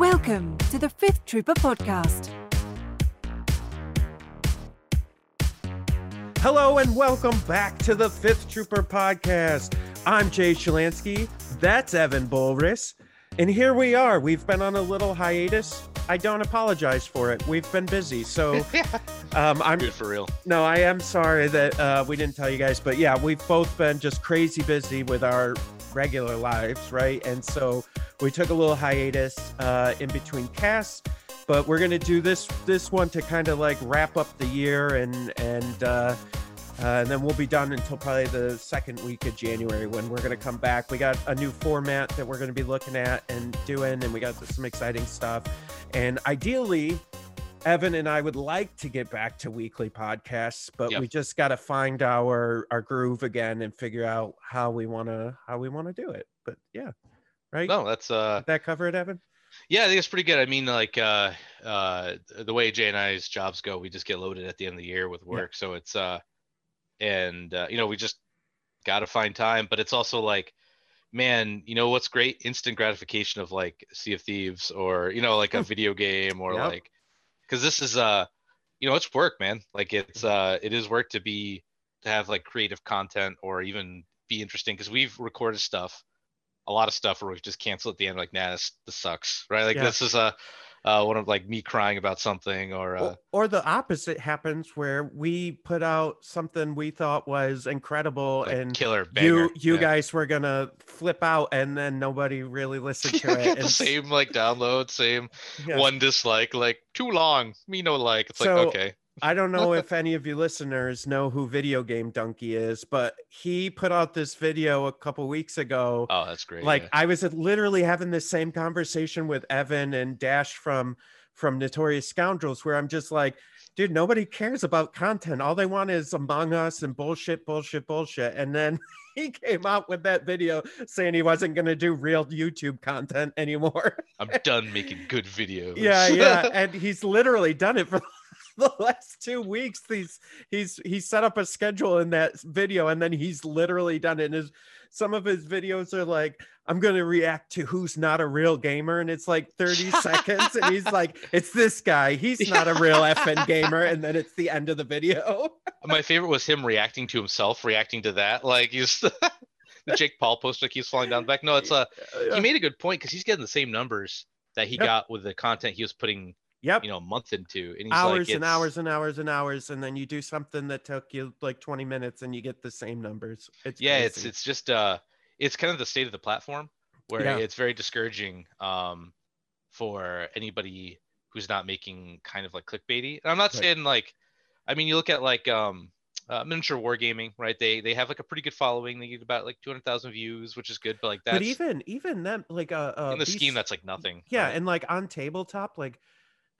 Welcome to the Fifth Trooper Podcast. Hello and welcome back to the Fifth Trooper Podcast. I'm Jay Shalansky. That's Evan Bulris. And here we are. We've been on a little hiatus. I don't apologize for it. We've been busy. So um, I'm Dude, for real. no, I am sorry that uh, we didn't tell you guys, but yeah, we've both been just crazy busy with our regular lives, right? And so we took a little hiatus uh, in between casts, but we're gonna do this this one to kind of like wrap up the year and and uh, uh, and then we'll be done until probably the second week of January when we're gonna come back. We got a new format that we're gonna be looking at and doing, and we got some exciting stuff. And ideally, Evan and I would like to get back to weekly podcasts, but Yep. we just got to find our our groove again and figure out how we want to how we want to do it. But yeah, right? No, that's uh Did that cover it, Evan? yeah, I think it's pretty good. I mean, like uh uh the way Jay and I's jobs go, we just get loaded at the end of the year with Yeah. work. So it's uh and uh, you know, we just gotta find time, but it's also like man, you know what's great? Instant gratification of like Sea of Thieves or you know, like a video game or Yep. like because this is uh you know, it's work, man. Like it's uh it is work to be to have like creative content or even be interesting because we've recorded stuff a lot of stuff where we just cancel at the end like nah this, this sucks right like Yeah. this is a uh one of like me crying about something or uh Or, or the opposite happens where we put out something we thought was incredible like, and killer banger. you you Yeah. guys were gonna flip out and then nobody really listened to it. the and same like download same yeah. one dislike like too long me no like it's So, like okay I don't know if any of you listeners know who Video Game Dunkey is, but he put out this video a couple weeks ago. oh that's great like yeah. I was literally having the same conversation with Evan and Dash from from Notorious Scoundrels, where I'm just like, dude, nobody cares about content. All they want is Among Us and bullshit, bullshit, bullshit. And then he came out with that video saying he wasn't going to do real YouTube content anymore. i'm done making good videos yeah, yeah, and he's literally done it for the last two weeks. He's he's he set up a schedule in that video, and then he's literally done it. And his some of his videos are like, "I'm gonna react to who's not a real gamer," and it's like 30 seconds, and he's like, "It's this guy. He's not a real FN gamer," and then it's the end of the video. my favorite was him reacting to himself reacting to that like he's the jake paul poster keeps falling down the back no it's uh he made a good point because he's getting the same numbers that he Yep. got with the content he was putting Yep. you know a month into and hours like, and hours and hours and hours, and then you do something that took you like 20 minutes, and you get the same numbers. It's yeah it's crazy. it's just uh it's kind of the state of the platform where Yeah. it's very discouraging um for anybody who's not making kind of like clickbaity and i'm not Right. saying like i mean you look at like um uh, miniature wargaming right they they have like a pretty good following they get about like 200000 views which is good but like that, but even even them like uh, uh in the these- scheme that's like nothing yeah right? and like on tabletop like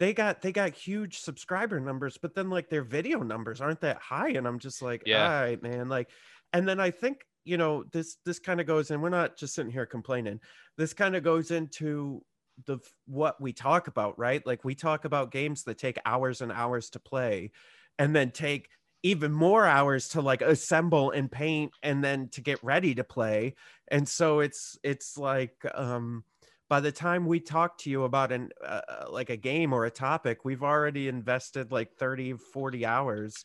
they got they got huge subscriber numbers but then like their video numbers aren't that high and i'm just like Yeah. all right man like and then i think you know this this kind of goes and we're not just sitting here complaining this kind of goes into the what we talk about right like we talk about games that take hours and hours to play and then take even more hours to like assemble and paint and then to get ready to play and so it's it's like um by the time we talk to you about an uh, uh, like a game or a topic we've already invested like 30 40 hours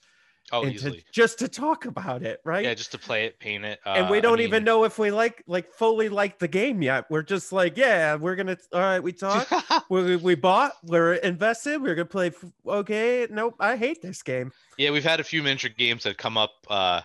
oh into easily. just to talk about it right? Yeah just to play it paint it and uh, we don't even mean- know if we like like fully like the game yet. We're just like yeah we're gonna all right we talk we, we bought we're invested we're gonna play okay nope i hate this game. Yeah, we've had a few miniature games that come up uh,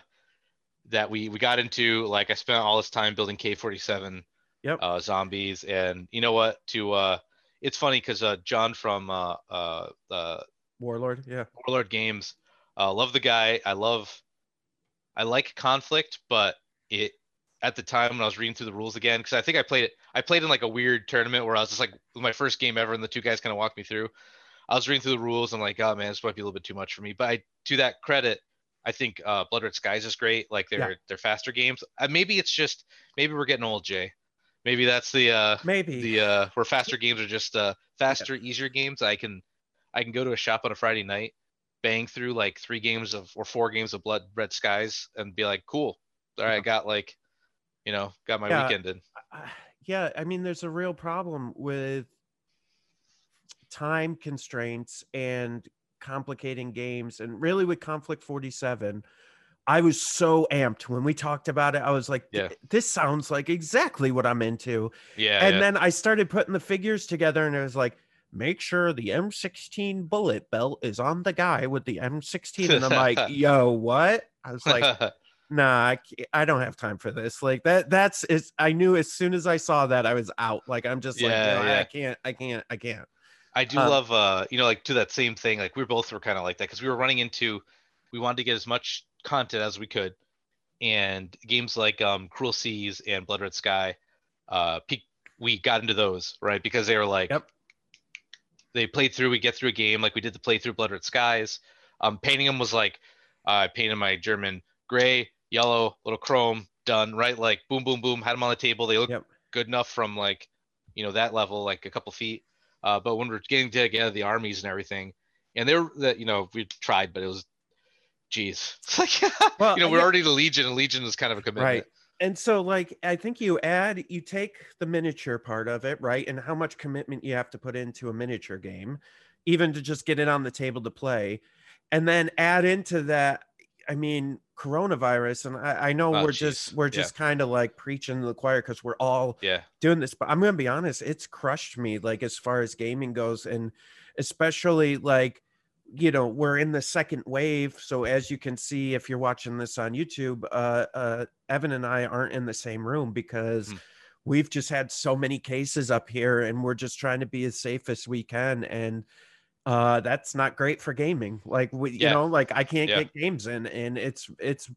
that we we got into. Like I spent all this time building K47 Yep. uh, zombies, and you know what? To uh, it's funny because uh, John from uh, uh, uh, warlord yeah Warlord Games, uh, love the guy. I love, I like conflict, but it at the time when I was reading through the rules again, because I think I played it. I played in like a weird tournament where I was just like my first game ever, and the two guys kind of walked me through. I was reading through the rules. I'm like, oh man, this might be a little bit too much for me. But I, to that credit, I think uh, Blood Red Skies is great. Like they're Yeah. they're faster games. Uh, maybe it's just maybe we're getting old, Jay. Maybe that's the uh, maybe the uh, where faster games are just uh, faster, easier games. I can I can go to a shop on a Friday night, bang through like three games of or four games of Blood Red Skies, and be like, cool. All right, I got like, you know, got my Yeah. weekend in. uh, yeah, I mean, there's a real problem with time constraints and complicating games and really with Konflikt 47 i was so amped when we talked about it i was like Yeah. this sounds like exactly what i'm into Yeah. and yeah. then i started putting the figures together and it was like make sure the m16 bullet belt is on the guy with the m16 and i'm like yo what i was like nah I, I don't have time for this like that that's is i knew as soon as i saw that i was out like i'm just like no, I, yeah. I can't i can't i can't I do Um, love, uh, you know, like to that same thing. Like we both were kind of like that because we were running into, we wanted to get as much content as we could, and games like um, Cruel Seas and Blood Red Sky, uh, peak, we got into those right because they were like, Yep. they played through. We get through a game like we did the playthrough Blood Red Skies. Um, painting them was like, uh, I painted my German gray, yellow, little chrome, done right. Like boom, boom, boom. Had them on the table. They look Yep. good enough from like, you know, that level, like a couple feet. Uh, but when we're getting together the armies and everything, and they're that you know we tried, but it was, geez, it's like Well, you know we're yeah. already the Legion, and Legion is kind of a commitment. Right. And so, like, I think you add, you take the miniature part of it, right? And how much commitment you have to put into a miniature game, even to just get it on the table to play. And then add into that, I mean, coronavirus. And I, I know Oh, we're geez. just, we're Yeah. just kind of like preaching to the choir because we're all Yeah. doing this. But I'm going to be honest, it's crushed me, like, as far as gaming goes. And especially, like, you know we're in the second wave so as you can see if you're watching this on youtube uh uh evan and i aren't in the same room because Mhm. we've just had so many cases up here and we're just trying to be as safe as we can and uh that's not great for gaming like we, you Yeah. know like i can't Yeah. get games in and it's it's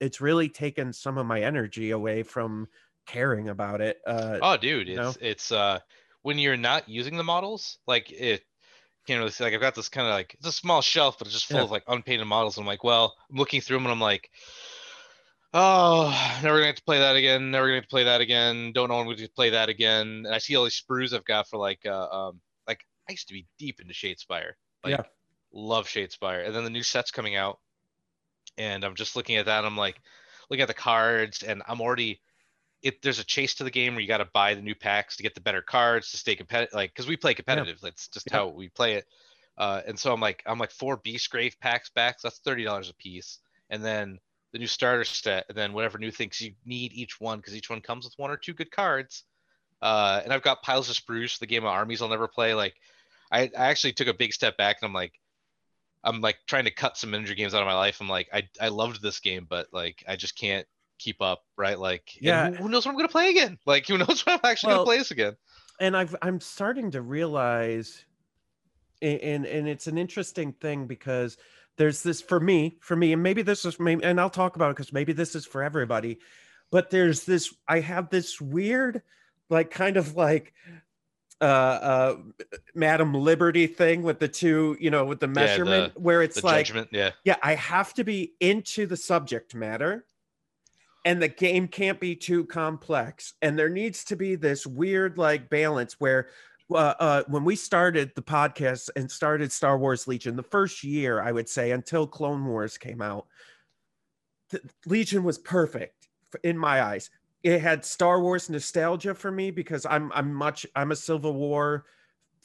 it's really taken some of my energy away from caring about it uh Oh, dude, you know? it's it's uh when you're not using the models, like it can't really see. Like I've got this kind of like it's a small shelf, but it's just full Yeah. of like unpainted models. And I'm like, well, I'm looking through them and I'm like, oh, never gonna have to play that again. Never gonna have to play that again. Don't know when we to play that again. And I see all these sprues I've got for like uh um like I used to be deep into Shadespire. Like Yeah. love Shadespire. And then the new set's coming out, and I'm just looking at that. And I'm like, looking at the cards, and I'm already it there's a chase to the game where you got to buy the new packs to get the better cards to stay competitive like because we play competitive that's just Yeah. how we play it. Uh and so i'm like i'm like four Beastgrave packs back so that's 30 dollars a piece. And then the new starter set and then whatever new things you need each one because each one comes with one or two good cards. Uh and i've got piles of spruce the game of armies i'll never play like i, I actually took a big step back and i'm like i'm like trying to cut some miniature games out of my life. I'm like i, I loved this game but like i just can't keep up right like Yeah. who, who knows what i'm gonna play again like who knows what i'm actually Well, gonna play this again and I've I'm starting to realize, and and it's an interesting thing because there's this for me, for me, and maybe this is maybe, and I'll talk about it because maybe this is for everybody, but there's this. I have this weird, like kind of like uh uh madam liberty thing with the two you know with the measurement where it's like judgment yeah yeah i have to be into the subject matter and the game can't be too complex. And there needs to be this weird like balance where uh, uh, when we started the podcast and started star wars legion the first year i would say until clone wars came out legion was perfect in my eyes. It had star wars nostalgia for me because i'm i'm much i'm a civil war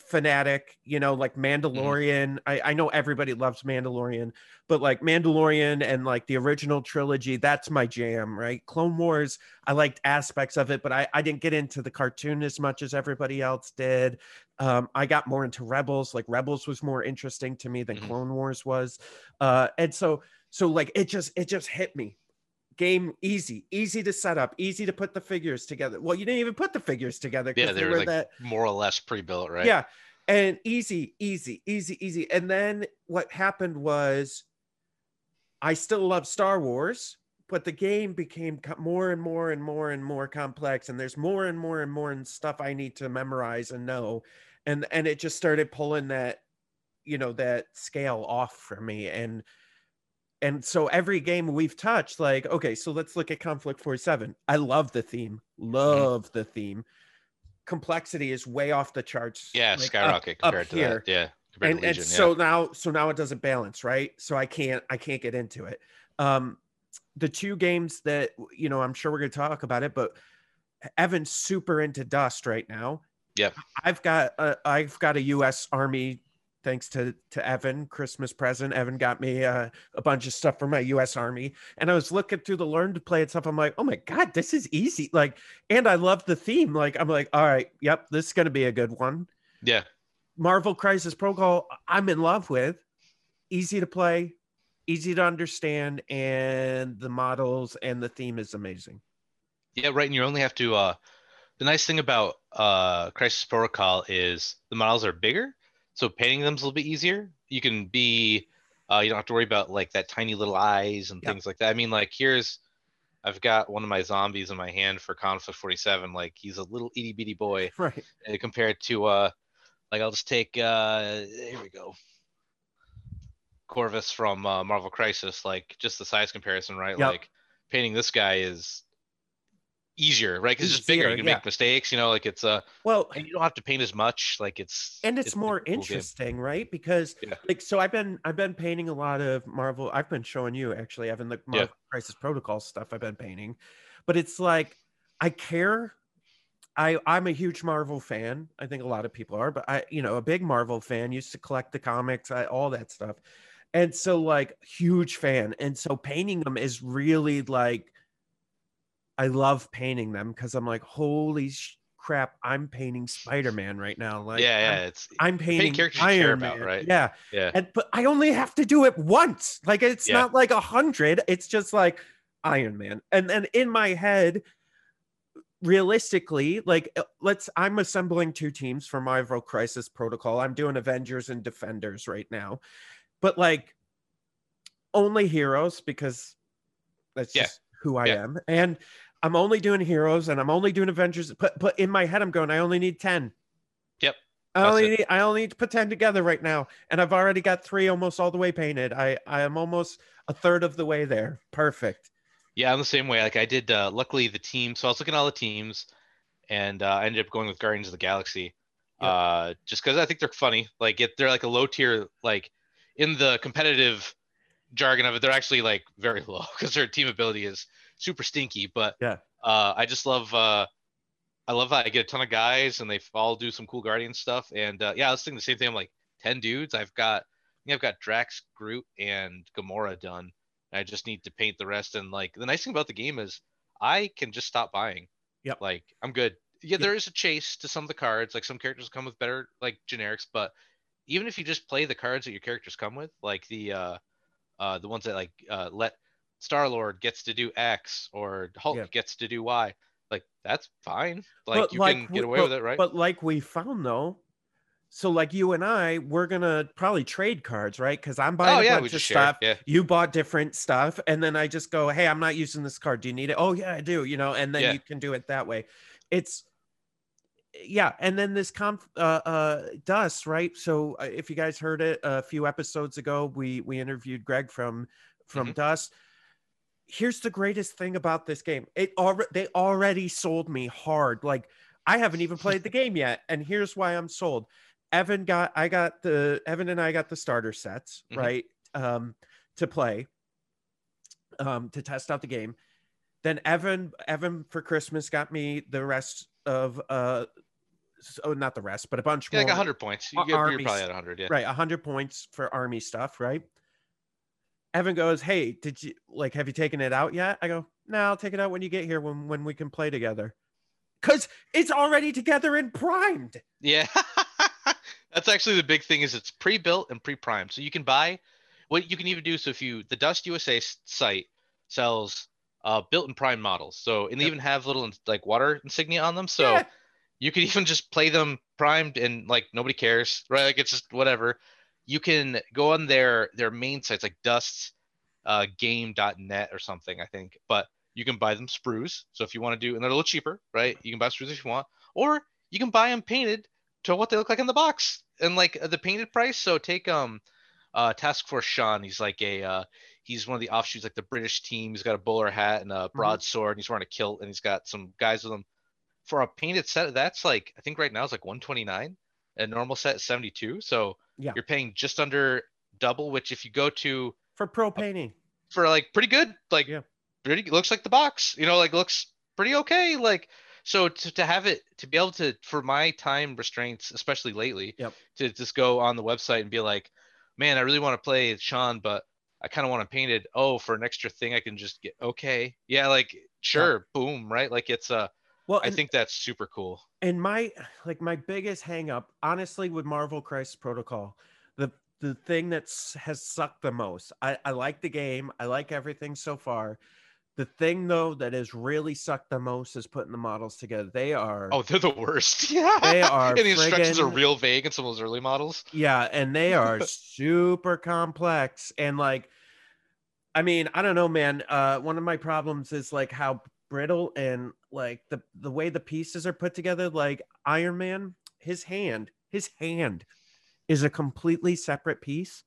fanatic you know like mandalorian. I, I know everybody loves mandalorian but like mandalorian and like the original trilogy that's my jam right? Clone wars i liked aspects of it but i, I didn't get into the cartoon as much as everybody else did. Um, i got more into rebels like rebels was more interesting to me than Mhm. clone wars was. Uh, and so so like it just it just hit me game easy easy to set up easy to put the figures together well you didn't even put the figures together yeah they were were like that more or less pre-built right yeah. And easy, easy, easy, easy. And then what happened was I still love Star Wars, but the game became more and more and more and more complex and there's more and more and more and stuff I need to memorize and know. And and it just started pulling that you know that scale off for me and and so every game we've touched like okay so let's look at Konflikt 47 i love the theme love the theme. Complexity is way off the charts yeah like, skyrocket up compared to here. That yeah and, to and Legion, so now so now it doesn't balance right? So i can't i can't get into it. Um the two games that you know i'm sure we're going to talk about it but evan's super into dust right now. Yeah I've got a, I've got a U.S. Army. Thanks to to Evan, Christmas present. Evan got me uh, a bunch of stuff for my U.S. Army, and I was looking through the learn to play and stuff. I'm like, oh my god, this is easy. Like, and I love the theme. Like, I'm like, all right, yep, this is gonna be a good one. Yeah. Marvel Crisis Protocol, I'm in love with. Easy to play, easy to understand, and the models and the theme is amazing. Yeah, right. And you only have to. uh The nice thing about uh Crisis Protocol is the models are bigger, so painting them's a little bit easier. You can be. Uh, you don't have to worry about like that tiny little eyes and Yeah. things like that. I mean, like here's, I've got one of my zombies in my hand for Konflikt 47. Like he's a little itty bitty boy Right. uh, compared to uh like I'll just take uh here we go. Corvus from uh, Marvel Crisis, like just the size comparison, right? Yep. Like painting this guy is easier, right? Because it's just bigger. You can yeah. make mistakes, you know, like it's uh Well, and you don't have to paint as much. Like it's and it's, a more cool game. interesting, right? Because Yeah. like so I've been I've been painting a lot of Marvel. I've been showing you actually having the Yeah. Marvel Crisis Protocol stuff I've been painting. But it's like I care. I I'm a huge Marvel fan. I think a lot of people are, but I you know, a big Marvel fan, used to collect the comics, I, all that stuff. And so like huge fan. And so painting them is really like I love painting them because I'm like, holy sh- crap, I'm painting Spider-Man right now. Like yeah, yeah. I'm- It's I'm painting characters you Iron care Man. about, right? Yeah, yeah. and but I only have to do it once. Like it's Yeah. not like a hundred. It's just like Iron Man. And then in my head, realistically, like uh, let's I'm assembling two teams for Marvel Crisis Protocol. I'm doing Avengers and Defenders right now, but like only heroes because that's Yeah. just who I Yeah. am. And I'm only doing heroes and I'm only doing Avengers. But but in my head, I'm going, I only need 10. Yep. I only it. need I only need to put 10 together right now. And I've already got three almost all the way painted. I I am almost a third of the way there. Perfect. Yeah, I'm the same way. Like I did. Uh, luckily, the team. So I was looking at all the teams, and uh, I ended up going with Guardians of the Galaxy, Yep. uh, just because I think they're funny. Like it, they're like a low tier. Like in the competitive jargon of it, they're actually like very low because their team ability is super stinky. But Yeah. uh, I just love. Uh, I love that I get a ton of guys and they all do some cool Guardian stuff. And uh, yeah, I was thinking the same thing. I'm like ten dudes. I've got. I think I've got Drax, Groot, and Gamora done. I just need to paint the rest. And like the nice thing about the game is I can just stop buying. Yep. Like I'm good. Yeah, Yep. there is a chase to some of the cards. Like some characters come with better like generics, but even if you just play the cards that your characters come with, like the uh uh the ones that like uh let Star Lord gets to do X or Hulk Yeah. gets to do Y, like that's fine. Like But you like can get away but- with it, right? But like we found though, so like you and I, we're gonna probably trade cards, right? Because I'm buying oh a yeah, bunch of stuff. Yeah. You bought different stuff, and then I just go, "Hey, I'm not using this card. Do you need it?" Oh yeah, I do. You know, and then Yeah. you can do it that way. It's yeah, and then this conf uh, uh dust right. So uh, if you guys heard it a few episodes ago, we we interviewed Greg from from Mhm. Dust. Here's the greatest thing about this game. It already they already sold me hard. Like I haven't even played the game yet, and here's why I'm sold. Evan got I got the Evan and I got the starter sets, Mhm. right? Um to play um to test out the game. Then Evan Evan for Christmas got me the rest of uh so not the rest, but a bunch Yeah, more. like 100 points. You, Ar- you're, you're probably at 100. Yeah. Right, 100 points for army stuff, right? Evan goes, "Hey, did you like have you taken it out yet?" I go, "No, I'll take it out when you get here when when we can play together." Cuz it's already together and primed. Yeah. That's actually the big thing is it's pre-built and pre-primed. So you can buy what you can even do. So if you the Dust USA site sells uh, built and primed models. So and they Yep. even have little like water insignia on them. So Yeah. you could even just play them primed and like nobody cares, right? Like it's just whatever. You can go on their their main sites like Dust uh, game.net or something, I think. But you can buy them sprues. So if you want to do, and they're a little cheaper, right? You can buy sprues if you want, or you can buy them painted to what they look like in the box and like the painted price. So take um uh Task Force Sean. He's like a uh he's one of the offshoots like the British team. He's got a bowler hat and a broadsword. And he's wearing a kilt and he's got some guys with him. For a painted set, that's like I think right now it's like 129. A normal set is 72. So Yeah. you're paying just under double. Which if you go to For pro painting. for like pretty good, like Yeah. pretty looks like the box, you know, like looks pretty okay. Like So to, to have it to be able to for my time restraints, especially lately, Yep. to just go on the website and be like, man, I really want to play Sean, but I kind of want to paint it. Oh, for an extra thing, I can just get okay. Yeah, like sure, boom, right? Like it's uh Well, I and- think that's super cool. and my like my biggest hang up honestly with marvel crisis protocol the the thing that's has sucked the most i i like the game i like everything so far the thing though that has really sucked the most is putting the models together they are Oh, they're the worst. Yeah. They are and the instructions are real vague in some of those early models. yeah and they are super complex and like i mean i don't know man uh one of my problems is like how brittle and like the the way the pieces are put together like iron man his hand his hand is a completely separate piece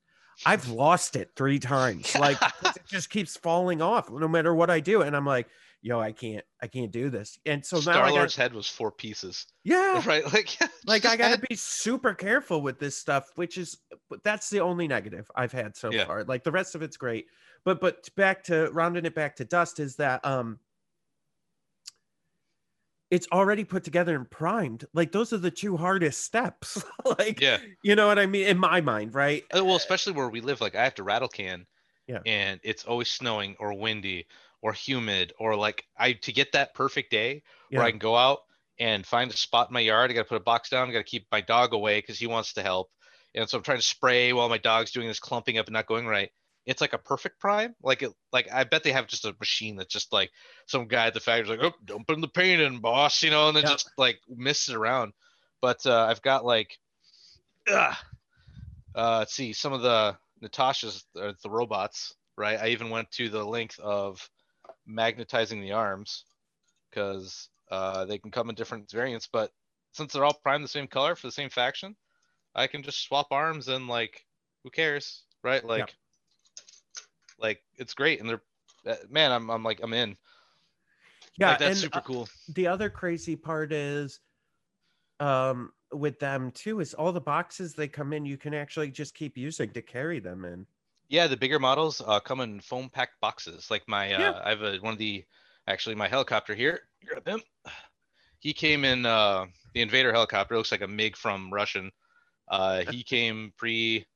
i've lost it three times like it just keeps falling off no matter what i do and i'm like yo i can't i can't do this and so Star Lord's head was four pieces. yeah Right. Like like I gotta be super careful with this stuff, which is that's the only negative I've had so Yeah. far. Like the rest of it's great. But but back to rounding it back to dust is that um it's already put together and primed. Like those are the two hardest steps. like Yeah. you know what I mean? In my mind, right? Uh, Well, especially where we live, like I have to rattle can, Yeah. and it's always snowing or windy or humid or like I to get that perfect day where I can go out and find a spot in my yard. I got to put a box down. I got to keep my dog away because he wants to help, and so I'm trying to spray while my dog's doing this clumping up and not going right. It's like a perfect prime. Like it, like I bet they have just a machine that's just like some guy at the factory's like, oh, dumping the paint in, boss, you know, and then Yeah. just like misses around. But uh, I've got like, uh, let's see, some of the Natasha's, the robots, right? I even went to the length of magnetizing the arms because uh, they can come in different variants. But since they're all primed the same color for the same faction, I can just swap arms and like, who cares, right? Like, like it's great, and they're, uh, man, I'm, I'm like, I'm in. Yeah, like, that's and super uh, cool. the other crazy part is um with them too is all the boxes they come in you can actually just keep using to carry them in. Yeah, the bigger models uh, come in foam packed boxes. Like my, uh, Yeah. I have a, one of the, actually my helicopter here. Grab him. He came in uh, the Invader helicopter. Looks like a MiG from Russian. Uh, he came pre,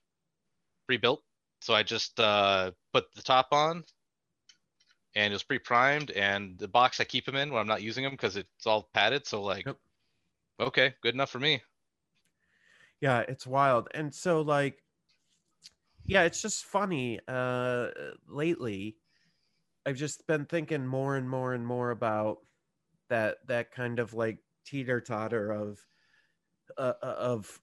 pre-built. So I just uh, put the top on, and it was pre-primed. And the box I keep them in when I'm not using them because it's all padded. So like, Yep. okay, good enough for me. yeah it's wild and so like yeah it's just funny uh lately i've just been thinking more and more and more about that that kind of like teeter totter of uh, uh, of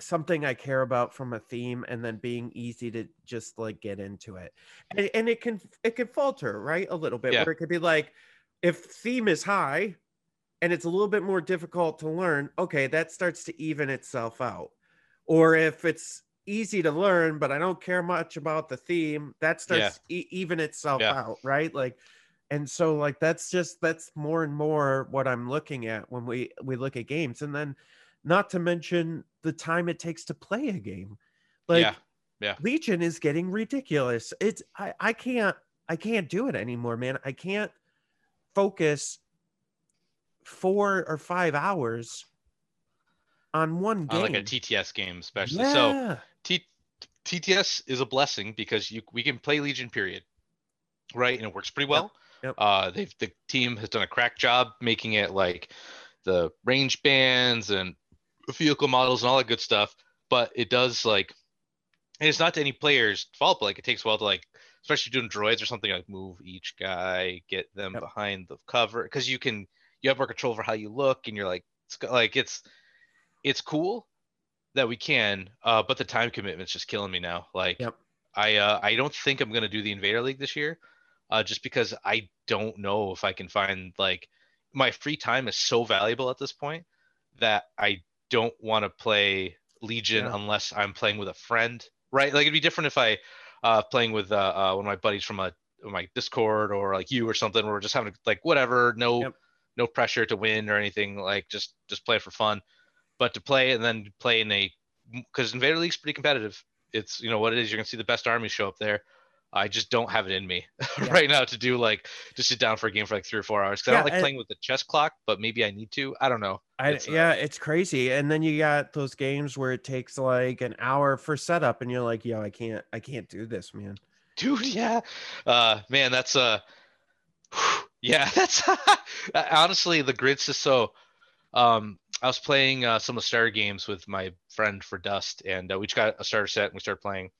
something i care about from a theme and then being easy to just like get into it and, and it can it can falter right a little bit Yeah. where it could be like if theme is high and it's a little bit more difficult to learn, okay, that starts to even itself out. Or if it's easy to learn, but I don't care much about the theme, that starts e- even itself Yeah. out, right? Like, and so like that's just that's more and more what I'm looking at when we we look at games, and then not to mention the time it takes to play a game. Like, Yeah, yeah. Legion is getting ridiculous. It's I I can't I can't do it anymore, man. I can't focus four or five hours on one game. On like a TTS game, especially. So. T- TTS is a blessing because you we can play Legion period, right? And it works pretty well. Yep. Uh, they've the team has done a crack job making it like the range bands and vehicle models and all that good stuff. But it does like, and it's not to any player's fault, but like it takes a while to like, especially doing droids or something like move each guy, get them Yep. behind the cover because you can you have more control over how you look and you're like it's like it's it's cool that we can, uh, but the time commitment's just killing me now. Like, Yep. I uh, I don't think I'm gonna do the Invader League this year, uh, just because I don't know if I can find like my free time is so valuable at this point that I don't want to play Legion Yeah. unless I'm playing with a friend, right? Like it'd be different if I uh, playing with uh, uh, one of my buddies from a my Discord or like you or something, where we're just having like whatever, no Yep. no pressure to win or anything, like just just play for fun but to play and then play in a because Invader League's pretty competitive. It's you know what it is. You're gonna see the best armies show up there. I just don't have it in me Yeah. right now to do like to sit down for a game for like three or four hours. Cause I don't like and- playing with the chess clock, but maybe I need to. I don't know. I, It's, uh, yeah, it's crazy. And then you got those games where it takes like an hour for setup, and you're like, yo, I can't, I can't do this, man. dude yeah uh man that's uh yeah that's honestly the grid's just so um i was playing uh, some of the starter games with my friend for dust and uh, we just got a starter set and we started playing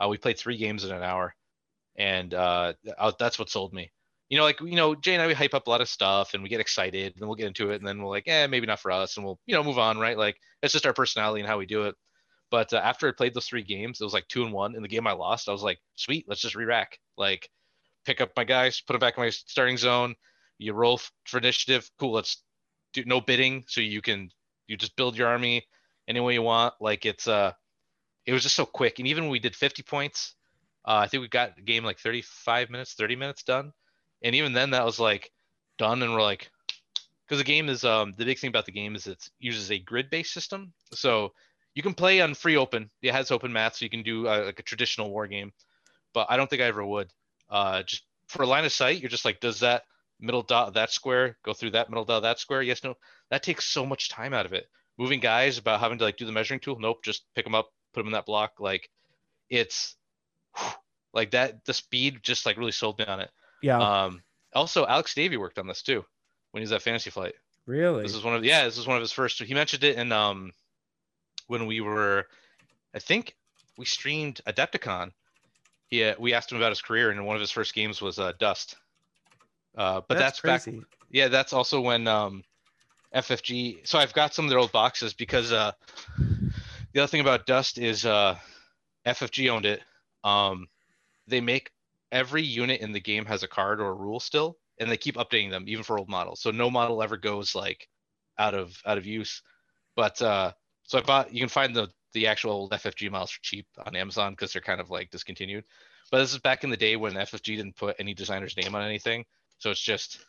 uh, we played three games in an hour and uh that's what sold me you know like you know jay and i we hype up a lot of stuff and we get excited and then we'll get into it and then we're like eh maybe not for us and we'll you know move on right like it's just our personality and how we do it but uh, after I played those three games, it was like two and one. In the game I lost, I was like, sweet, let's just re-rack. Like, pick up my guys, put them back in my starting zone. You roll for initiative. Cool, let's do no bidding, so you can you just build your army any way you want. Like it's uh, it was just so quick. And even when we did 50 points, uh, I think we got the game like 35 minutes, 30 minutes done. And even then, that was like done, and we're like, because the game is um the big thing about the game is it uses a grid-based system, so you can play on free open. It has open math, so you can do uh, like a traditional war game. But I don't think I ever would. Uh, just for line of sight, you're just like, does that middle dot that square go through that middle dot that square? Yes, no. That takes so much time out of it. Moving guys about having to like do the measuring tool. Nope, just pick them up, put them in that block. Like it's like that. The speed just like really sold me on it. Yeah, Um, also, Alex Davy worked on this too when he was at Fantasy Flight. really. This is one of yeah, this is one of his first. He mentioned it in um when we were, I think we streamed Adepticon. He uh, we asked him about his career, and one of his first games was uh, Dust. Uh, but that's, back. crazy. Yeah, that's also when um FFG. So I've got some of their old boxes because uh the other thing about Dust is uh FFG owned it. Um, they make every unit in the game has a card or a rule still, and they keep updating them even for old models. So no model ever goes like out of out of use. But uh, so I bought. You can find the the actual old FFG models for cheap on Amazon because they're kind of like discontinued. But this is back in the day when FFG didn't put any designer's name on anything, so it's just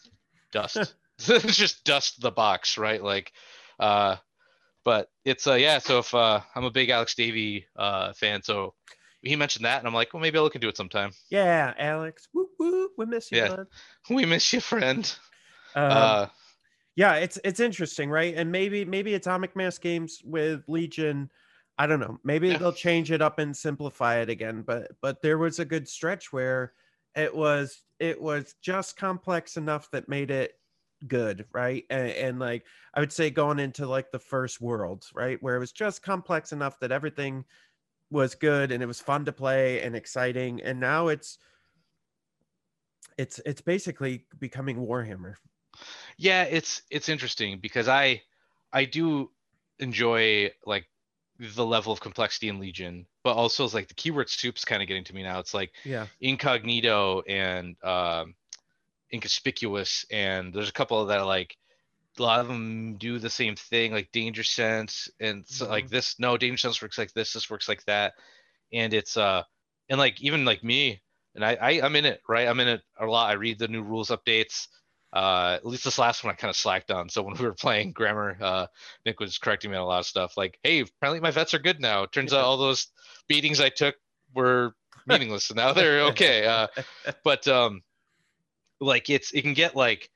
dust. it's just dust the box, right? Like, uh, but it's uh yeah. So if uh, I'm a big Alex Davy uh fan, so he mentioned that, and I'm like, well, maybe I'll look into it sometime. Yeah, Alex. Woo woo. We miss you, Yeah. bud. We miss you, friend. Um, uh, yeah, it's it's interesting, right? And maybe maybe Atomic Mass games with Legion. I don't know. Maybe Yeah. they'll change it up and simplify it again. But but there was a good stretch where it was it was just complex enough that made it good, right? And, and like I would say going into like the first world, right, where it was just complex enough that everything was good and it was fun to play and exciting. And now it's it's it's basically becoming Warhammer. yeah it's it's interesting because i i do enjoy like the level of complexity in legion but also it's like the keyword soup's kind of getting to me now it's like Yeah. incognito and um inconspicuous and there's a couple of that are like a lot of them do the same thing like danger sense and so like this no danger sense works like this this works like that. And it's uh and like even like me and I, I i'm in it right? I'm in it a lot. I read the new rules updates. Uh at least this last one i kind of slacked on. So when we were playing grammar uh nick was correcting me on a lot of stuff like hey apparently my vets are good now. Turns out all those beatings i took were meaningless and now they're okay uh but um like it's it can get like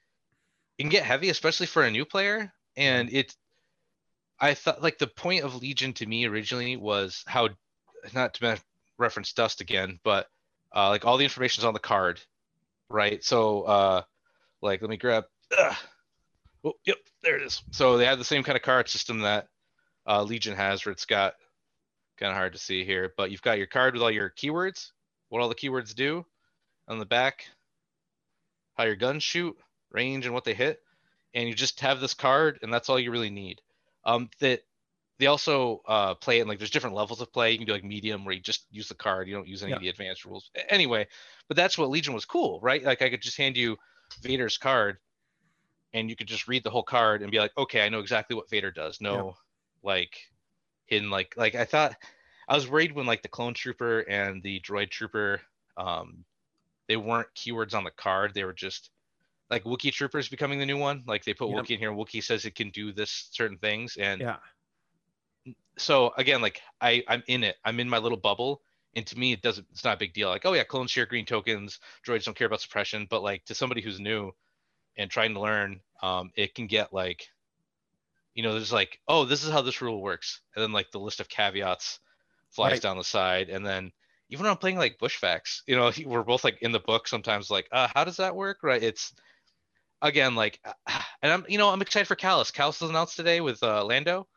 it can get heavy especially for a new player. And it i thought like the point of legion to me originally was how not to reference dust again but uh like all the information's on the card right? So uh like let me grab ugh. oh yep there it is. So they have the same kind of card system that uh legion has where it's got kind of hard to see here but you've got your card with all your keywords what all the keywords do. On the back how your guns shoot, range, and what they hit, and you just have this card, and that's all you really need. Um, that they also uh, play it in like there's different levels of play. You can do like medium where you just use the card, you don't use any Yeah. of the advanced rules. Anyway, but that's what Legion was cool, right? Like I could just hand you Vader's card, and you could just read the whole card and be like, okay, I know exactly what Vader does. No, like hidden like like I thought. I was worried when like the clone trooper and the droid trooper um, they weren't keywords on the card. They were just like Wookiee Troopers becoming the new one. Like they put Yep. Wookiee in here. and Wookiee says it can do this certain things, and Yeah. so again, like I I'm in it. I'm in my little bubble, And to me, it doesn't. It's not a big deal. Like, oh yeah, clones share green tokens. Droids don't care about suppression. But like to somebody who's new and trying to learn, um, it can get like, you know, there's like, oh, this is how this rule works, and then like the list of caveats flies Right. down the side, and then even when I'm playing like Bushfax, you know, we're both like in the book sometimes, like, uh, how does that work? Right? It's again like, and I'm, you know, I'm excited for Kallus. Kallus was announced today with uh, Lando,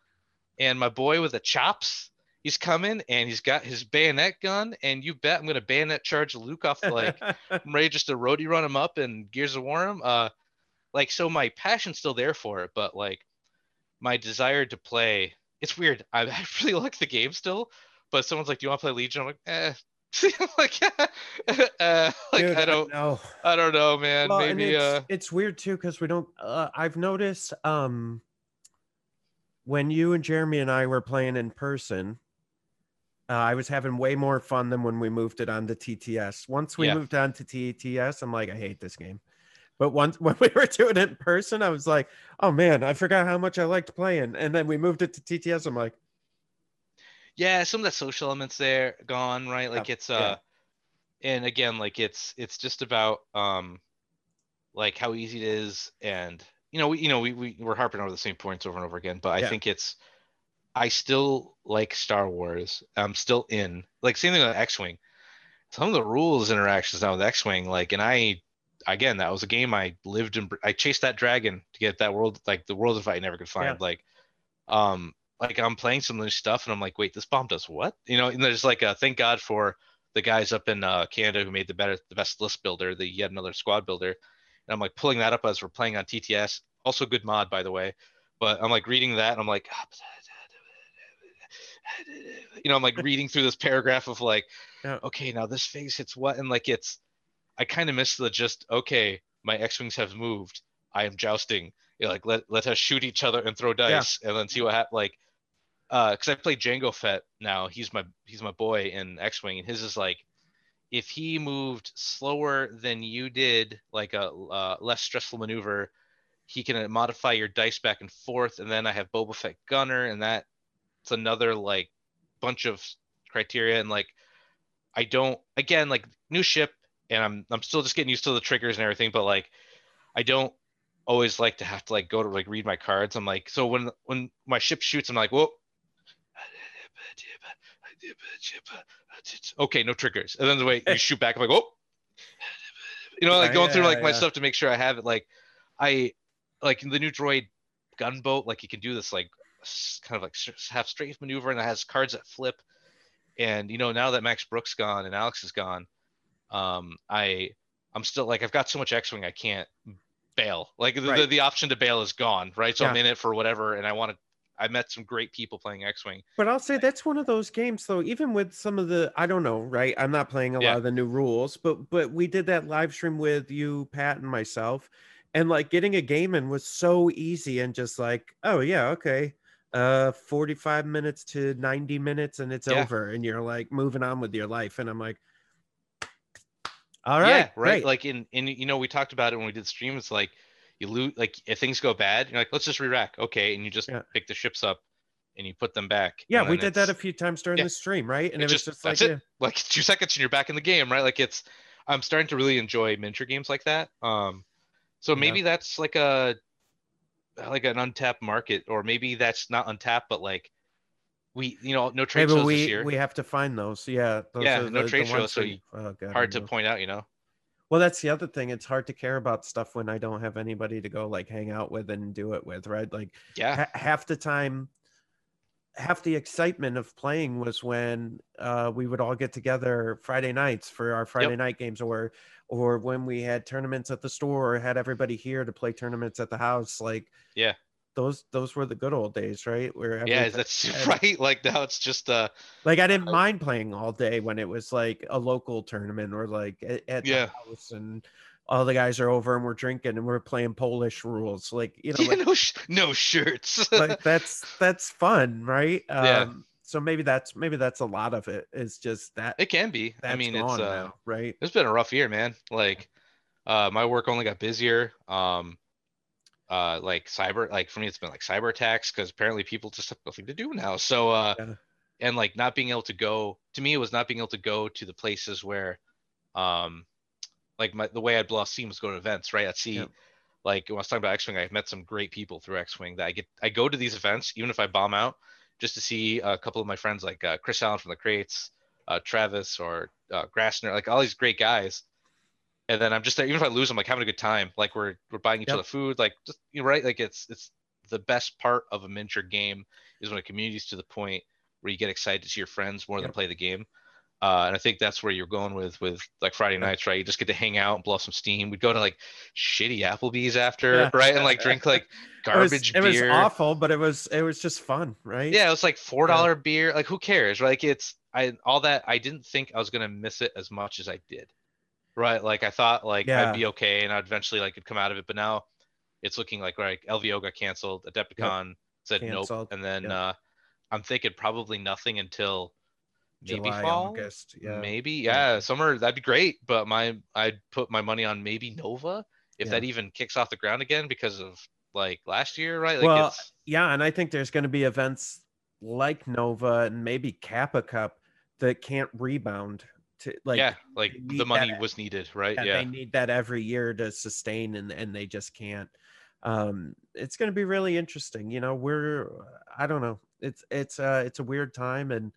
and my boy with the chops. He's coming and he's got his bayonet gun, and you bet I'm gonna bayonet charge Luke off like I'm ready just to roadie run him up and Gears of War him. Uh, like so, my passion's still there for it, but like my desire to play, it's weird. I, I really like the game still, but someone's like, "Do you want to play Legion?" I'm like, "Eh." Like, uh, like Dude, I don't, know. I don't know, man. Well, Maybe it's, uh, it's weird too because we don't. Uh, I've noticed um, when you and Jeremy and I were playing in person, uh, I was having way more fun than when we moved it on to TTS. Once we Yeah. moved on to TTS, I'm like, I hate this game. But once when we were doing it in person, I was like, oh man, I forgot how much I liked playing. And then we moved it to TTS. I'm like, yeah, some of that social elements there gone, right? Like Yeah, it's yeah. uh, and again, like it's it's just about um, like how easy it is, and you know, we you know we we we're harping over the same points over and over again, but I Yeah. think it's I still like Star Wars. I'm still in. Like same thing with X-wing. Some of the rules interactions now with X-wing, like, and I again, that was a game I lived and br- I chased that dragon to get that world, like the world fight I never could find. Yeah. Like, um, like I'm playing some new stuff and I'm like, wait, this bomb does what? You know, and there's like a thank God for the guys up in uh, Canada who made the better, the best list builder, the yet another squad builder. And I'm like pulling that up as we're playing on TTS. Also good mod, by the way. But I'm like reading that and I'm like, you know, I'm like reading through this paragraph of like, Yeah. okay, now this phase hits what? And like it's, I kind of miss the just, okay, my X-Wings have moved. I am jousting. You know, like let, let us shoot each other and throw dice and then see what happens. Like, uh, cause I play Jango Fett now. He's my, he's my boy in X-Wing and his is like, if he moved slower than you did, like a uh, less stressful maneuver, he can uh, modify your dice back and forth. And then I have Boba Fett Gunner, and that's another like bunch of criteria. And like, I don't again like new ship, and I'm I'm still just getting used to the triggers and everything. But like, I don't always like to have to like go to like read my cards. I'm like, so when when my ship shoots, I'm like, whoa. Okay, no triggers. And then the way you shoot back, I'm like, oh, you know, like Yeah, going through yeah, like my yeah. stuff to make sure I have it. Like, I like the new droid gunboat, like you can do this like kind of like half strafe maneuver, and it has cards that flip. And you know, now that Max Brooks gone and Alex is gone, um, I I'm still like I've got so much X-wing I can't bail. Like the, the, Right. the option to bail is gone, right? So I'm in it for whatever, and I want to. I met some great people playing X-wing. But I'll say that's one of those games though, even with some of the I don't know, right? I'm not playing a Yeah. lot of the new rules, but but we did that live stream with you, Pat, and myself. And like getting a game in was so easy and just like, oh yeah, okay. Uh 45 minutes to 90 minutes and it's Yeah. over. And you're like moving on with your life. And I'm like, All right, yeah, right, right. great. Like in in you know we talked about it when we did stream. It's like you lose like if things go bad, you're like let's just re-rack, okay, and you just Yeah. pick the ships up and you put them back. yeah, we did that a few times during yeah. the stream, right? And It it, was just- just like, that's it. yeah, like two seconds and you're back in the game, right? Like it's I'm starting to really enjoy miniature games like that. Um, so maybe that's like a like an untapped market, or maybe that's not untapped, but like we you know no trade maybe shows we this year. we have to find those. Yeah, those Yeah, are no the- trade the shows, so you- oh, God, Hard to point out, you know. Well, that's the other thing. It's hard to care about stuff when I don't have anybody to go like hang out with and do it with, right? Like Yeah, ha- half the time, half the excitement of playing was when uh, we would all get together Friday nights for our Friday night games, or or when we had tournaments at the store, or had everybody here to play tournaments at the house. Like Yeah. Those those were the good old days, right? Where yeah, that's and- right. Like now it's just uh like I didn't mind playing all day when it was like a local tournament or like at, at Yeah. the house and all the guys are over and we're drinking and we're playing Polish rules. Like you know, yeah, like, no sh- no shirts. like that's that's fun, right? Yeah. Um, so maybe that's maybe that's a lot of it. it. Is just that it can be. I mean, it's uh now, right? it's been a rough year, man. Like, uh, my work only got busier. Um, uh, like cyber, like for me, it's been like cyber attacks because apparently people just have nothing to do now. So, uh, Yeah. and like not being able to go to me it was not being able to go to the places where um like my the way I'd blow off steam was go to events right at sea Yep. like when I was talking about X-wing I've met some great people through X-wing that I get I go to these events even if I bomb out just to see a couple of my friends like uh, Chris Allen from the crates uh, Travis or uh, Grassner like all these great guys and then I'm just there even if I lose I'm like having a good time like we're we're buying each Yep. other food like just you know right like it's it's the best part of a miniature game is when a community's to the point where you get excited to see your friends more than play the game. Uh, and I think that's where you're going with with like Friday nights, right? You just get to hang out and blow some steam. We'd go to like shitty Applebee's after, Yeah. right? And like drink like It was, garbage it was awful, but it was it was just fun, right? Yeah, it was like four dollar beer. Like who cares? Like it's I all that I didn't think I was gonna miss it as much as I did. Right. Like I thought like Yeah. I'd be okay and I'd eventually like could come out of it, but now it's looking like like LVO got canceled, Adepticon said Canceled, nope. And then yep. uh I'm thinking probably nothing until maybe July, fall. August. Yeah. Maybe, Yeah. yeah, summer that'd be great. But my I'd put my money on maybe Nova if that even kicks off the ground again because of like last year, right? Like Well, it's Yeah, and I think there's going to be events like Nova and maybe Kappa Cup that can't rebound to like yeah, like the money was needed, right? yeah, Yeah. they need that every year to sustain and and they just can't um it's going to be really interesting you know we're i don't know it's it's uh it's a weird time and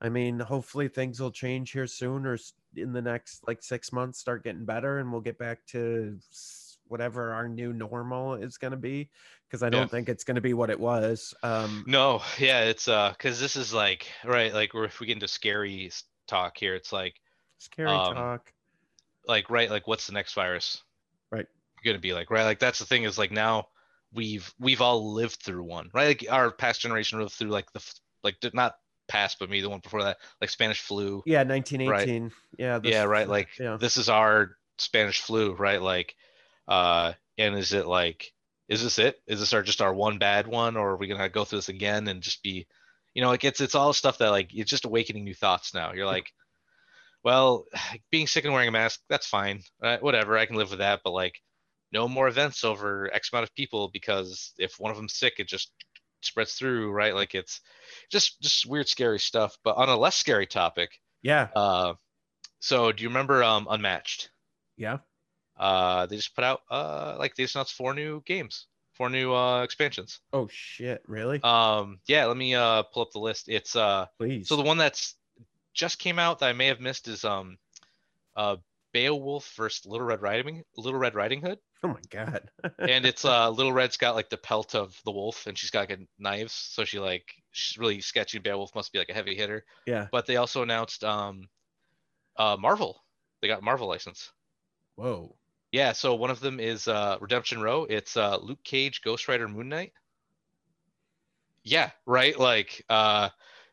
i mean hopefully things will change here soon or in the next like six months start getting better and we'll get back to whatever our new normal is going to be because i don't think it's going to be what it was um No, yeah, it's uh, because this is like right, like we're, if we get into scary talk here, it's like scary um, talk like right, like what's the next virus? Right. Gonna be like right, like that's the thing is like now we've we've all lived through one, right? Like our past generation lived through like the like not past, but me the one before that, like Spanish flu. yeah 1918 yeah this- yeah, right. Like yeah this is our Spanish flu, right? Like, uh, and is it like, is this it? Is this our just our one bad one, or are we gonna go through this again and just be, you know, like it's it's all stuff that like it's just awakening new thoughts now. You're like, well, being sick and wearing a mask, that's fine, uh, whatever, I can live with that. But like, no more events over X amount of people because if one of them's sick, it just spreads through, right? Like it's just just weird, scary stuff. But on a less scary topic, yeah uh, so do you remember um Unmatched? yeah Uh, they just put out uh like they just announced four new games, four new uh expansions. oh shit really Um, yeah, let me uh pull up the list. It's uh please so the one that's just came out that I may have missed is um uh Beowulf versus Little Red Riding Little Red Riding Hood, oh my god and it's uh Little Red's got like the pelt of the wolf, and she's got like knives, so she like she's really sketchy. Beowulf must be like a heavy hitter. yeah But they also announced um uh Marvel. They got Marvel license. whoa Yeah, so one of them is uh, Redemption Row. It's uh, Luke Cage, Ghost Rider, Moon Knight. Yeah, right. Like uh,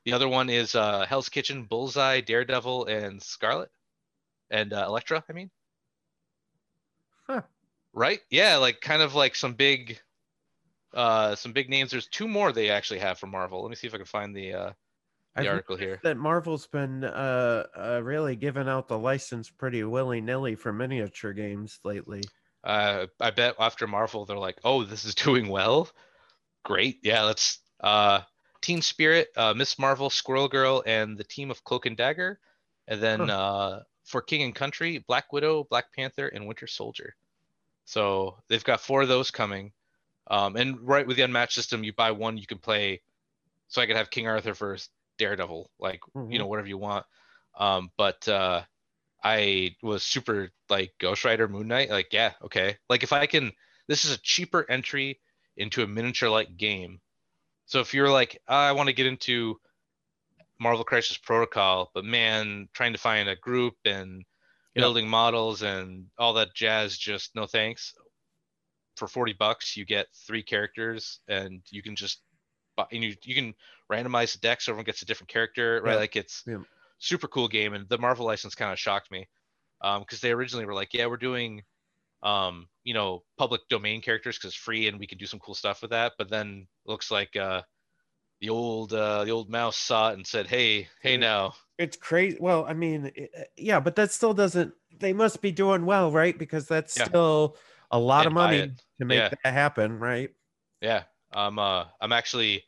the other one is uh, Hell's Kitchen, Bullseye, Daredevil, and Scarlet, and uh, Elektra. I mean, Huh. right? Yeah, like kind of like some big, uh, some big names. There's two more they actually have from Marvel. Let me see if I can find the uh, the I've article here. that Marvel's been uh, uh really giving out the license pretty willy nilly for miniature games lately. Uh, I bet after Marvel, they're like, "Oh, this is doing well. Great, yeah, let's." Uh, Teen Spirit, uh, Miss Marvel, Squirrel Girl, and the team of Cloak and Dagger, and then uh, for King and Country, Black Widow, Black Panther, and Winter Soldier. So they've got four of those coming. Um, and right with the unmatched system, you buy one, you can play. So I could have King Arthur versus Daredevil, like you Mhm. know whatever you want. Um, but uh, I was super like Ghost Rider, Moon Knight. Like, yeah, okay. Like if I can, this is a cheaper entry into a miniature like game. So if you're like, I want to get into Marvel Crisis Protocol, but man, trying to find a group and Yep. building models and all that jazz, just no thanks. For 40 bucks, you get three characters and you can just and you, you can randomize the deck so everyone gets a different character, right? Yeah. Like it's Yeah. super cool game. And the Marvel license kind of shocked me um because they originally were like yeah we're doing um you know public domain characters because it's free and we can do some cool stuff with that but then looks like uh the old uh the old mouse saw it and said hey hey Yeah. now It's crazy. Well, I mean, i- uh, yeah, but that still doesn't. They must be doing well, right? Because that's Yeah. still a lot I'd of money to make that happen, right? yeah i'm uh i'm actually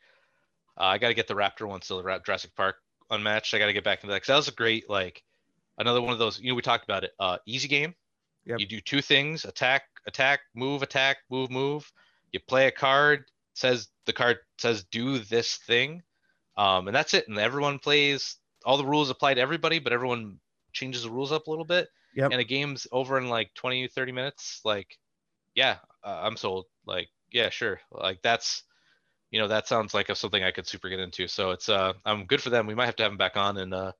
Uh, I got to get the Raptor one still, the Jurassic Park unmatched. I got to get back into that because that was a great like another one of those. You know, we talked about it. Uh, easy game. Yep. You do two things: attack, attack, move, attack, move, move. You play a card. Says the card says do this thing, um, and that's it. And everyone plays. All the rules apply to everybody, but everyone changes the rules up a little bit. Yep. And a game's over in like 20, 30 minutes. Like, yeah, uh, I'm sold. Like, yeah, sure. Like that's you know that sounds like a, something I could super get into. So it's uh I'm good for them. We might have to have them back on and uh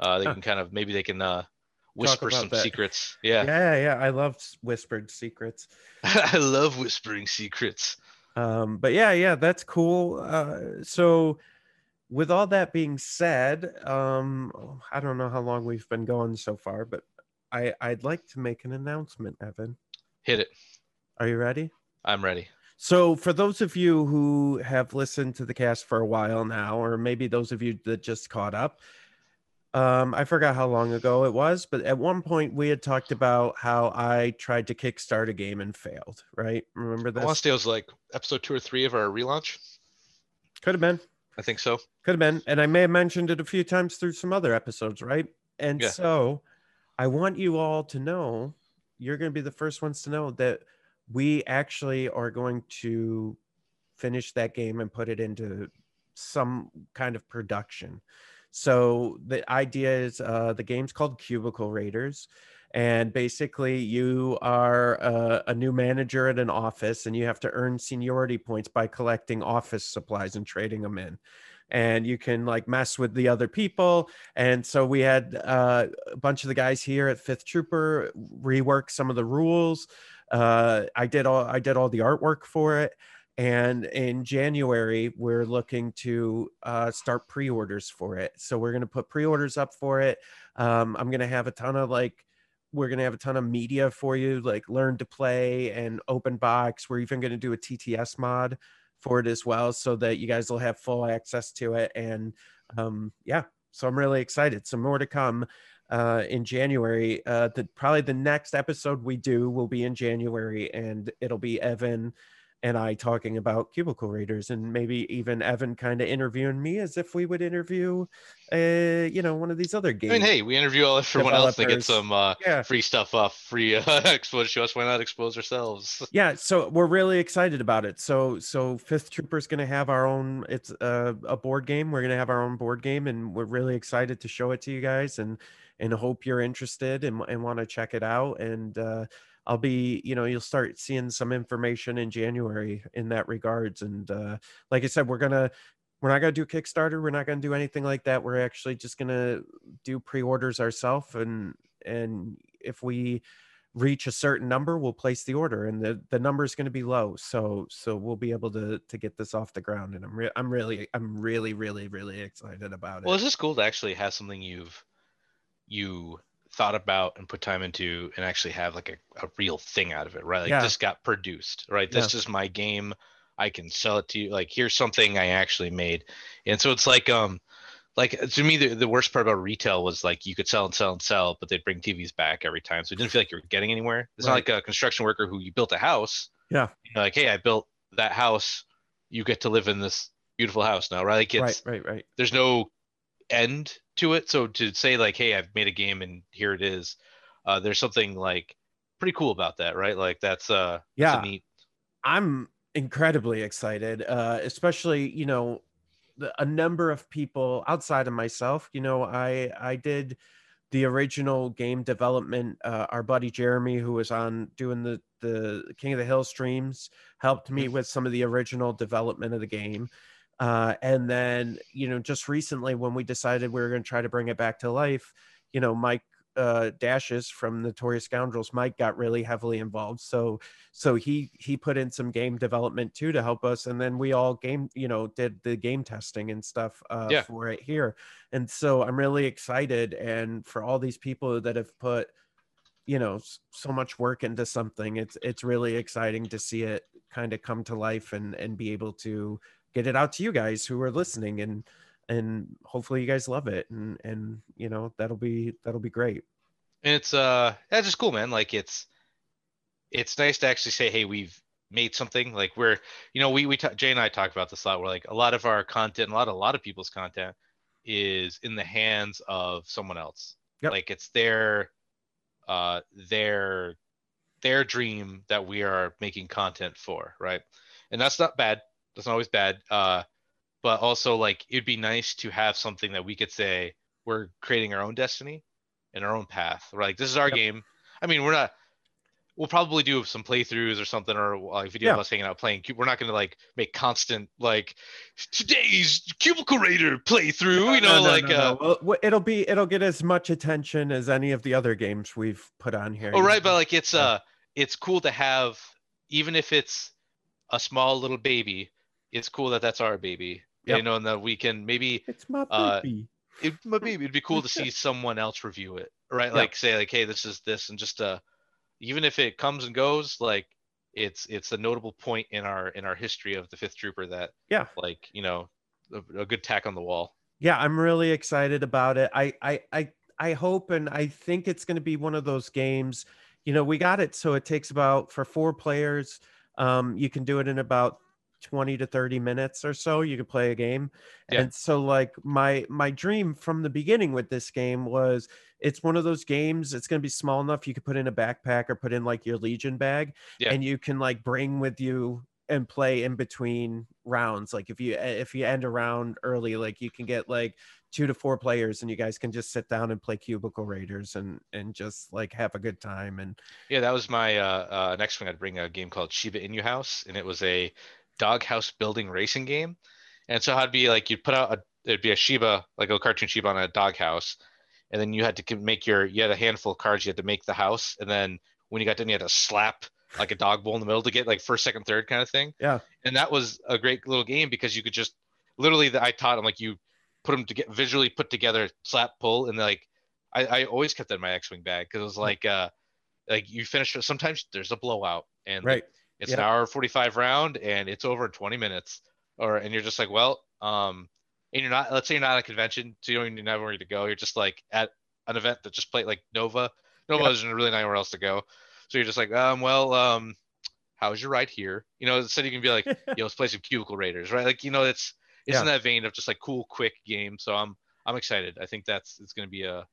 uh they Huh. can kind of maybe they can uh whisper some that. secrets. Yeah. Yeah, yeah. I love whispered secrets. I love whispering secrets. Um, but yeah, yeah, that's cool. Uh, so with all that being said, um, I don't know how long we've been going so far, but I I'd like to make an announcement, Evan. Hit it. Are you ready? I'm ready. So, for those of you who have listened to the cast for a while now, or maybe those of you that just caught up, um, I forgot how long ago it was, but at one point we had talked about how I tried to kickstart a game and failed. Right? Remember I want to say it was like episode two or three of our relaunch. Could have been. I think so. Could have been. And I may have mentioned it a few times through some other episodes, right? And Yeah. so I want you all to know you're going to be the first ones to know that we actually are going to finish that game and put it into some kind of production. So the idea is uh, the game's called Cubicle Raiders. And basically, you are a, a new manager at an office, and you have to earn seniority points by collecting office supplies and trading them in. And you can like mess with the other people. And so we had uh, a bunch of the guys here at Fifth Trooper rework some of the rules. Uh, I did all I did all the artwork for it. And in January, we're looking to uh, start pre-orders for it. So we're to put pre-orders up for it. Um, I'm to have a ton of like we're going to have a ton of media for you like learn to play and open box we're even going to do a tts mod for it as well so that you guys will have full access to it and um yeah so i'm really excited some more to come uh in january uh the probably the next episode we do will be in january and it'll be evan and I talking about cubicle raiders and maybe even Evan kind of interviewing me as if we would interview uh you know one of these other I games. mean, hey, we interview all everyone else to get some uh, yeah. free stuff off, free uh, exposure to us. Why not expose ourselves? yeah so we're really excited about it so so fifth trooper's going to have our own it's a, a board game we're going to have our own board game and we're really excited to show it to you guys and and hope you're interested and, and want to check it out and uh i'll be you know you'll start seeing some information in january in that regards and uh like i said we're gonna we're not going to do kickstarter we're not going to do anything like that we're actually just going to do pre-orders ourselves and and if we reach a certain number we'll place the order and the the number is going to be low so so we'll be able to to get this off the ground and i'm re- i'm really i'm really really really excited about it. Well, it's just cool to actually have something you've you thought about and put time into and actually have like a, a real thing out of it, right? Like Yeah. this got produced, right? This is my game. I can sell it to you. Like here's something I actually made. And so it's like um like to me the, the worst part about retail was like you could sell and sell and sell, but they'd bring TVs back every time. So it didn't feel like you were getting anywhere. It's not like a construction worker who you built a house. Yeah. Like, hey, I built that house. You get to live in this beautiful house now, right? Like it's right right right there's no end to it. So to say like, hey, I've made a game and here it is, uh, there's something like pretty cool about that, right? Like that's uh, that's Yeah. neat. I'm incredibly excited, uh, especially you know the, a number of people outside of myself. You know, I I did the original game development. Uh, our buddy Jeremy, who was on doing the the King of the Hill streams, helped me with some of the original development of the game. Uh, and then you know, just recently when we decided we were going to try to bring it back to life, you know, Mike uh dashes from notorious scoundrels mike got really heavily involved. So so he he put in some game development too to help us. And then we all game you know did the game testing and stuff uh Yeah. for it here. And so i'm really excited. And for all these people that have put you know so much work into something it's it's really exciting to see it kind of come to life and and be able to get it out to you guys who are listening and and hopefully you guys love it and and you know that'll be that'll be great And it's uh, that's just cool, man. Like it's it's nice to actually say, hey, we've made something like we're you know we we ta- Jay and I talk about this a lot. We're like a lot of our content, a lot a lot of people's content is in the hands of someone else. Yep. Like it's their uh their their dream that we are making content for, right? And that's not bad. That's not always bad. Uh but also like it'd be nice to have something that we could say we're creating our own destiny and our own path. We're Like this is our Yep. game. I mean, we're not we'll probably do some playthroughs or something or like video Yeah. of us hanging out playing we're not going to like make constant like today's cubicle raider playthrough you know No, no, like no, uh no. Well, it'll be it'll get as much attention as any of the other games we've put on here. oh right but like it's Yeah. uh it's cool to have even if it's a small little baby it's cool that that's our baby Yep. you know and that we can maybe it's my uh, baby. it might be it'd be cool to see someone else review it right Yeah. like say like hey this is this and just uh even if it comes and goes like it's it's a notable point in our in our history of the fifth trooper that Yeah. like you know a, a good tack on the wall yeah i'm really excited about it i i i, I hope and i think it's going to be one of those games you know we got it so it takes about for four players um you can do it in about 20 to 30 minutes or so you could play a game Yeah. and so like my my dream from the beginning with this game was it's one of those games it's going to be small enough you could put in a backpack or put in like your legion bag Yeah. and you can like bring with you and play in between rounds like if you if you end a round early like you can get like two to four players and you guys can just sit down and play cubicle raiders and and just like have a good time and yeah that was my uh, uh next one i'd bring a game called shiba inu house and it was a doghouse building racing game. And so it'd be like you'd put out a it'd be a shiba like a cartoon shiba on a doghouse and then you had to make your you had a handful of cards you had to make the house and then when you got done you had to slap like a dog bowl in the middle to get like first second third kind of thing. Yeah. and that was a great little game because you could just literally the, i taught them like you put them to get visually put together slap pull and like i, I always kept that in my x-wing bag because it was like uh like you finish sometimes there's a blowout and right it's an Yeah. hour 45 round and it's over in 20 minutes. Or and you're just like well um and you're not let's say you're not at a convention so you don't even know where to go. You're just like at an event that just played like nova. Nova Yeah. isn't really nowhere else to go. So you're just like um well um how's your ride here? You know instead you can be like yo let's play some cubicle raiders right? Like you know it's it's in that vein of just like cool quick game. So i'm i'm excited. I think that's it's going to be a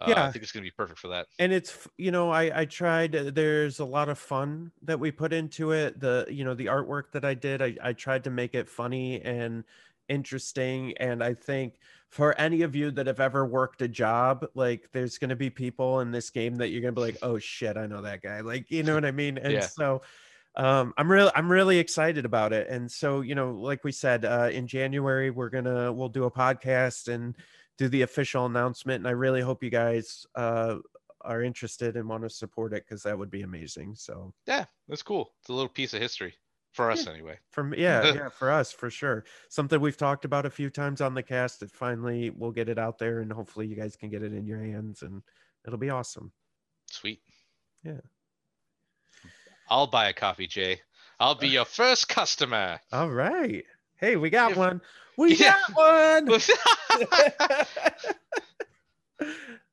uh, Yeah. i think it's going to be perfect for that and it's you know i i tried uh, there's a lot of fun that we put into it the you know the artwork that i did i, I tried to make it funny and interesting and i think for any of you that have ever worked a job like there's going to be people in this game that you're going to be like oh shit i know that guy like you know what i mean and Yeah. so um i'm really i'm really excited about it and so you know like we said uh in january we're gonna we'll do a podcast and do the official announcement and i really hope you guys uh are interested and want to support it because that would be amazing so yeah that's cool it's a little piece of history for us anyway from yeah yeah for us for sure something we've talked about a few times on the cast that finally we'll get it out there and hopefully you guys can get it in your hands and it'll be awesome Sweet. Yeah. I'll buy a copy, Jay. I'll be your first customer. all right hey we got one. We Yeah. got one.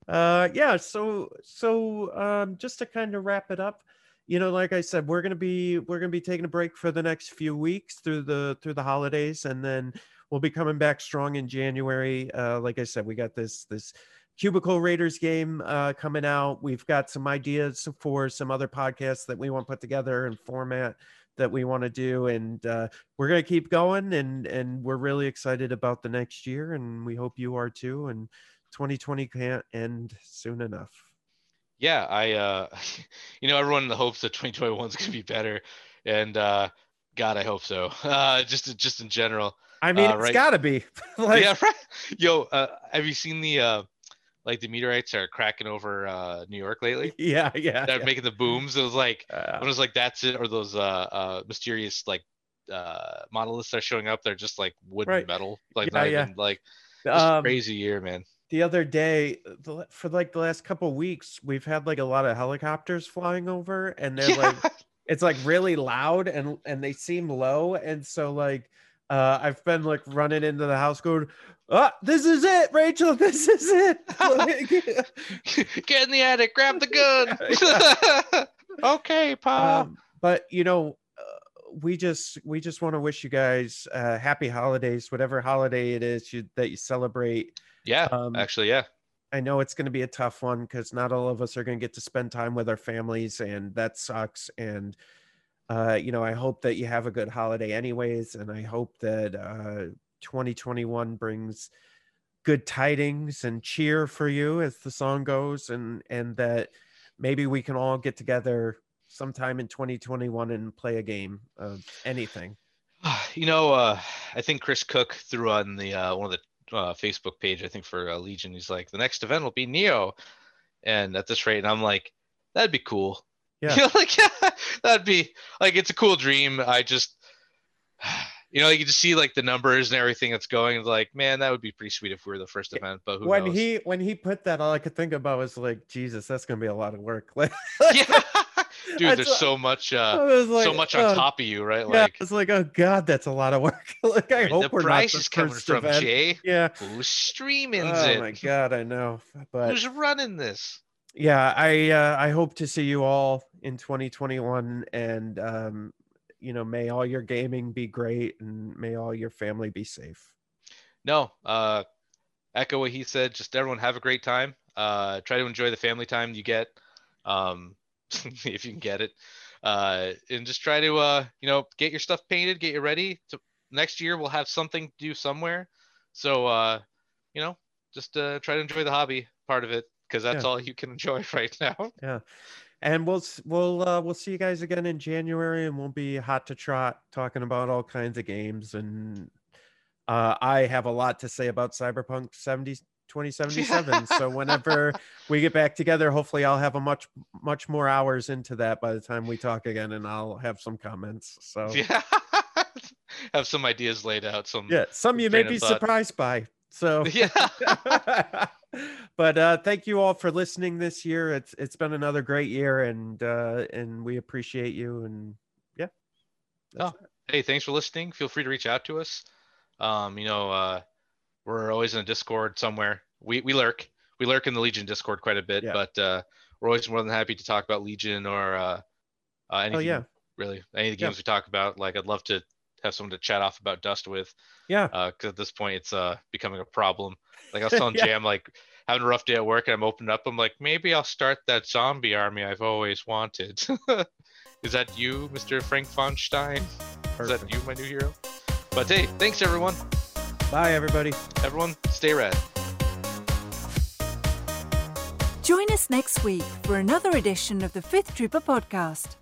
Uh yeah so so um just to kind of wrap it up you know like i said we're gonna be we're gonna be taking a break for the next few weeks through the through the holidays and then we'll be coming back strong in january. Uh like i said we got this this cubicle raiders game uh coming out. We've got some ideas for some other podcasts that we want to put together and format that we want to do and uh we're going to keep going and and we're really excited about the next year and we hope you are too and 2020 can't end soon enough yeah, I uh you know everyone in the hopes that 2021 is going to be better and uh god I hope so. Uh just just in general. i mean Uh, it's right. gotta be like yeah, right. Yo, uh have you seen the uh like the meteorites are cracking over uh New York lately? yeah yeah, They're yeah. making the booms. It was like Uh, it was like that's it or those uh uh mysterious like uh monoliths are showing up they're just like wood Right. metal like Yeah, not yeah. even like um, crazy year man the other day the, for like the last couple weeks we've had like a lot of helicopters flying over and they're yeah. like it's like really loud and and they seem low and so like uh i've been like running into the house going ah this is it rachel this is it get in the attic grab the gun okay pa um, but you know we just we just want to wish you guys uh, happy holidays, whatever holiday it is you, that you celebrate. Yeah, Um, actually, yeah. I know it's going to be a tough one because not all of us are going to get to spend time with our families, and that sucks. And uh, you know, I hope that you have a good holiday, anyways, and I hope that uh, 2021 brings good tidings and cheer for you, as the song goes, and and that maybe we can all get together sometime in 2021 and play a game of anything. You know, uh, I think Chris Cook threw on the uh, one of the uh, Facebook page. I think for uh, Legion, he's like, the next event will be Neo, and at this rate, and I'm like, that'd be cool. Yeah. You know, like that'd be like it's a cool dream. I just, you know, you just see like the numbers and everything that's going. Like, man, that would be pretty sweet if we were the first event. But who when knows? he when he put that, all I could think about was like, Jesus, that's gonna be a lot of work. Like, yeah, dude, there's so much, uh, like, so much on oh, top of you, right? Yeah, Like, it's like, oh god, that's a lot of work. like, I hope the we're price not the is coming from event. Jay. Yeah. Who's streaming Oh it? my god, I know. But Who's running this? Yeah, I uh, I hope to see you all in 2021, and um, you know, may all your gaming be great, and may all your family be safe. No, uh, echo what he said. Just everyone have a great time. Uh, try to enjoy the family time you get, um, if you can get it. Uh, and just try to, uh, you know, get your stuff painted, get you ready. To next year, we'll have something to do somewhere. So, uh, you know, just uh, try to enjoy the hobby part of it because that's Yeah. all you can enjoy right now. Yeah. And we'll we'll uh, we'll see you guys again in January, and we'll be hot to trot talking about all kinds of games. And uh, I have a lot to say about Cyberpunk 70 2077. so whenever we get back together, hopefully I'll have a much much more hours into that by the time we talk again, and I'll have some comments. So yeah, have some ideas laid out. Some yeah some you may be thought. surprised by. So yeah. but uh thank you all for listening this year it's it's been another great year and uh and we appreciate you and yeah Oh, hey, thanks for listening. Feel free to reach out to us. Um, you know, uh, we're always in a Discord somewhere. We we lurk. We lurk in the Legion Discord quite a bit, Yeah. but uh, we're always more than happy to talk about Legion or uh, uh, anything. oh yeah really any of the Yeah. games we talk about. Like, I'd love to have someone to chat off about Dust with. yeah because at this point it's uh becoming a problem. Like I was telling Yeah. Jam, like having a rough day at work, and I'm opening up. I'm like, maybe I'll start that zombie army I've always wanted. Is that you, Mr. Frank von Stein? Is that you, my new hero? But hey, thanks everyone. bye everybody Everyone, stay rad. Join us next week for another edition of the Fifth Trooper podcast.